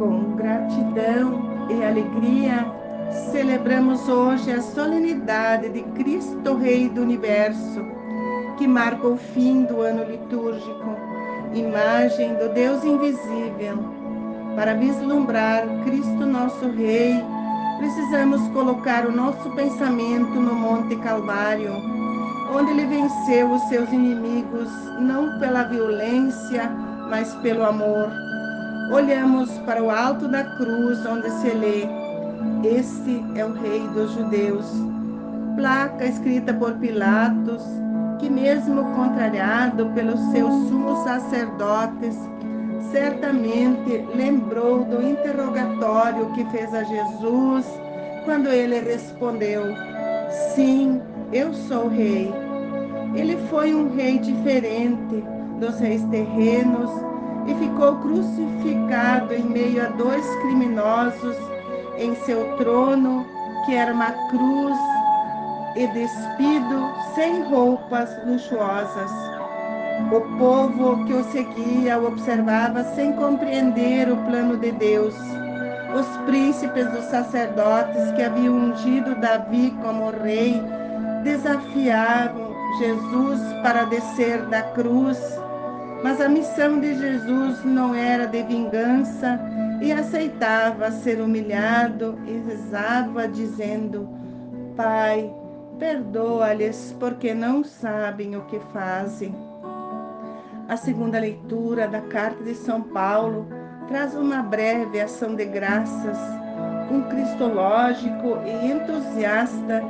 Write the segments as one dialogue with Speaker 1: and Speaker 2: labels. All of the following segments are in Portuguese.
Speaker 1: Com gratidão e alegria, celebramos hoje a solenidade de Cristo Rei do Universo, que marca o fim do ano litúrgico, imagem do Deus invisível. Para vislumbrar Cristo nosso Rei, precisamos colocar o nosso pensamento no Monte Calvário, onde ele venceu os seus inimigos não pela violência, mas pelo amor. Olhamos para o alto da cruz, onde se lê: Este é o Rei dos Judeus. Placa escrita por Pilatos, que, mesmo contrariado pelos seus sumos sacerdotes, certamente lembrou do interrogatório que fez a Jesus quando ele respondeu: Sim, eu sou rei. Ele foi um rei diferente dos reis terrenos e ficou crucificado em meio a dois criminosos em seu trono, que era uma cruz, e despido sem roupas luxuosas. O povo que o seguia o observava sem compreender o plano de Deus. Os príncipes dos sacerdotes que haviam ungido Davi como rei desafiavam Jesus para descer da cruz, mas a missão de Jesus não era de vingança e aceitava ser humilhado e rezava dizendo: Pai, perdoa-lhes porque não sabem o que fazem. A segunda leitura da carta de São Paulo traz uma breve ação de graças, um cristológico e entusiasta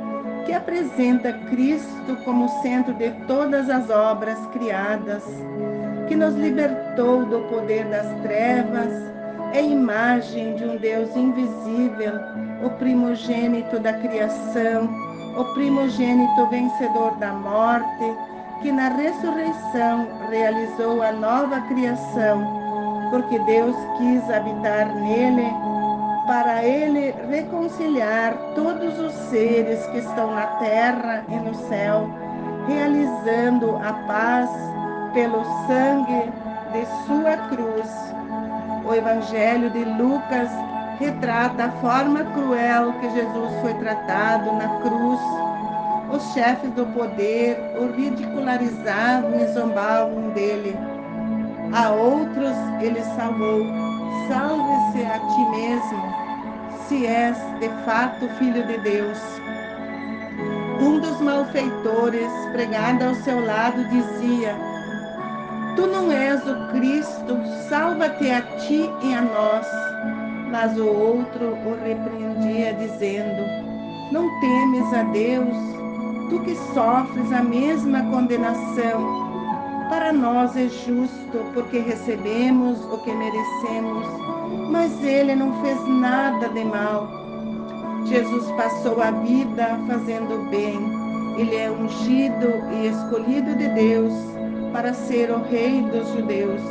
Speaker 1: que apresenta Cristo como centro de todas as obras criadas, que nos libertou do poder das trevas, é imagem de um Deus invisível, o primogênito da criação, o primogênito vencedor da morte que na ressurreição realizou a nova criação, porque Deus quis habitar nele, para ele reconciliar todos os seres que estão na terra e no céu, realizando a paz pelo sangue de sua cruz. O Evangelho de Lucas retrata a forma cruel que Jesus foi tratado na cruz os chefes do poder o ridicularizavam e zombavam dele. A outros ele salvou. Salve-se a ti mesmo, se és de fato filho de Deus. Um dos malfeitores, pregado ao seu lado, dizia: Tu não és o Cristo, salva-te a ti e a nós. Mas o outro o repreendia, dizendo: Não temes a Deus, tu que sofres a mesma condenação. Para nós é justo, porque recebemos o que merecemos, mas ele não fez nada de mal. Jesus passou a vida fazendo bem. Ele é ungido e escolhido de Deus para ser o Rei dos judeus.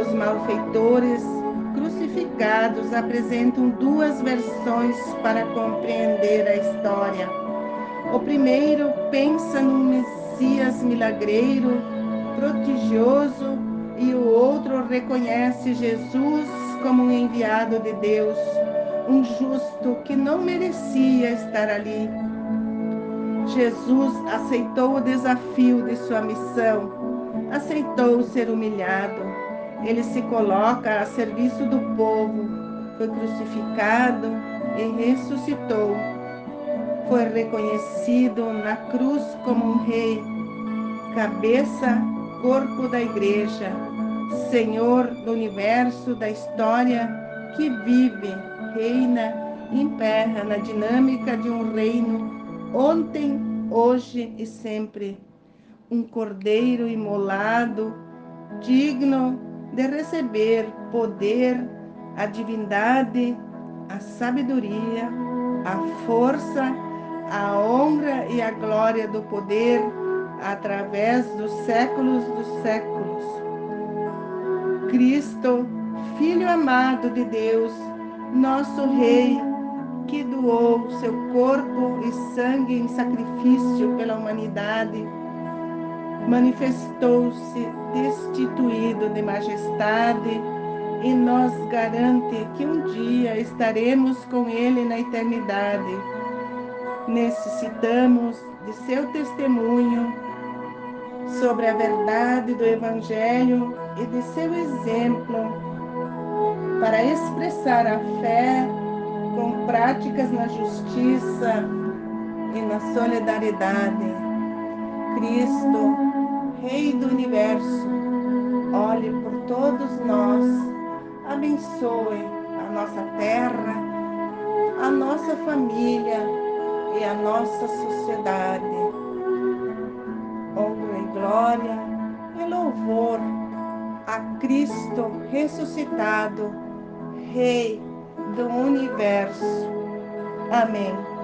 Speaker 1: Os malfeitores crucificados apresentam duas versões para compreender a história. O primeiro pensa num Messias milagreiro, prodigioso, e o outro reconhece Jesus como um enviado de Deus, um justo que não merecia estar ali. Jesus aceitou o desafio de sua missão, aceitou ser humilhado. Ele se coloca a serviço do povo, foi crucificado e ressuscitou foi reconhecido na cruz como um rei, cabeça, corpo da igreja, Senhor do universo, da história, que vive, reina, impera na dinâmica de um reino, ontem, hoje e sempre. Um cordeiro imolado, digno de receber poder, a divindade, a sabedoria, a força a honra e a glória do poder através dos séculos dos séculos. Cristo, Filho amado de Deus, nosso Rei, que doou seu corpo e sangue em sacrifício pela humanidade, manifestou-se destituído de majestade e nos garante que um dia estaremos com Ele na eternidade. Necessitamos de seu testemunho sobre a verdade do Evangelho e de seu exemplo para expressar a fé com práticas na justiça e na solidariedade. Cristo, Rei do Universo, olhe por todos nós, abençoe a nossa terra, a nossa família e a nossa sociedade. Honra e glória e louvor a Cristo ressuscitado, Rei do universo. Amém.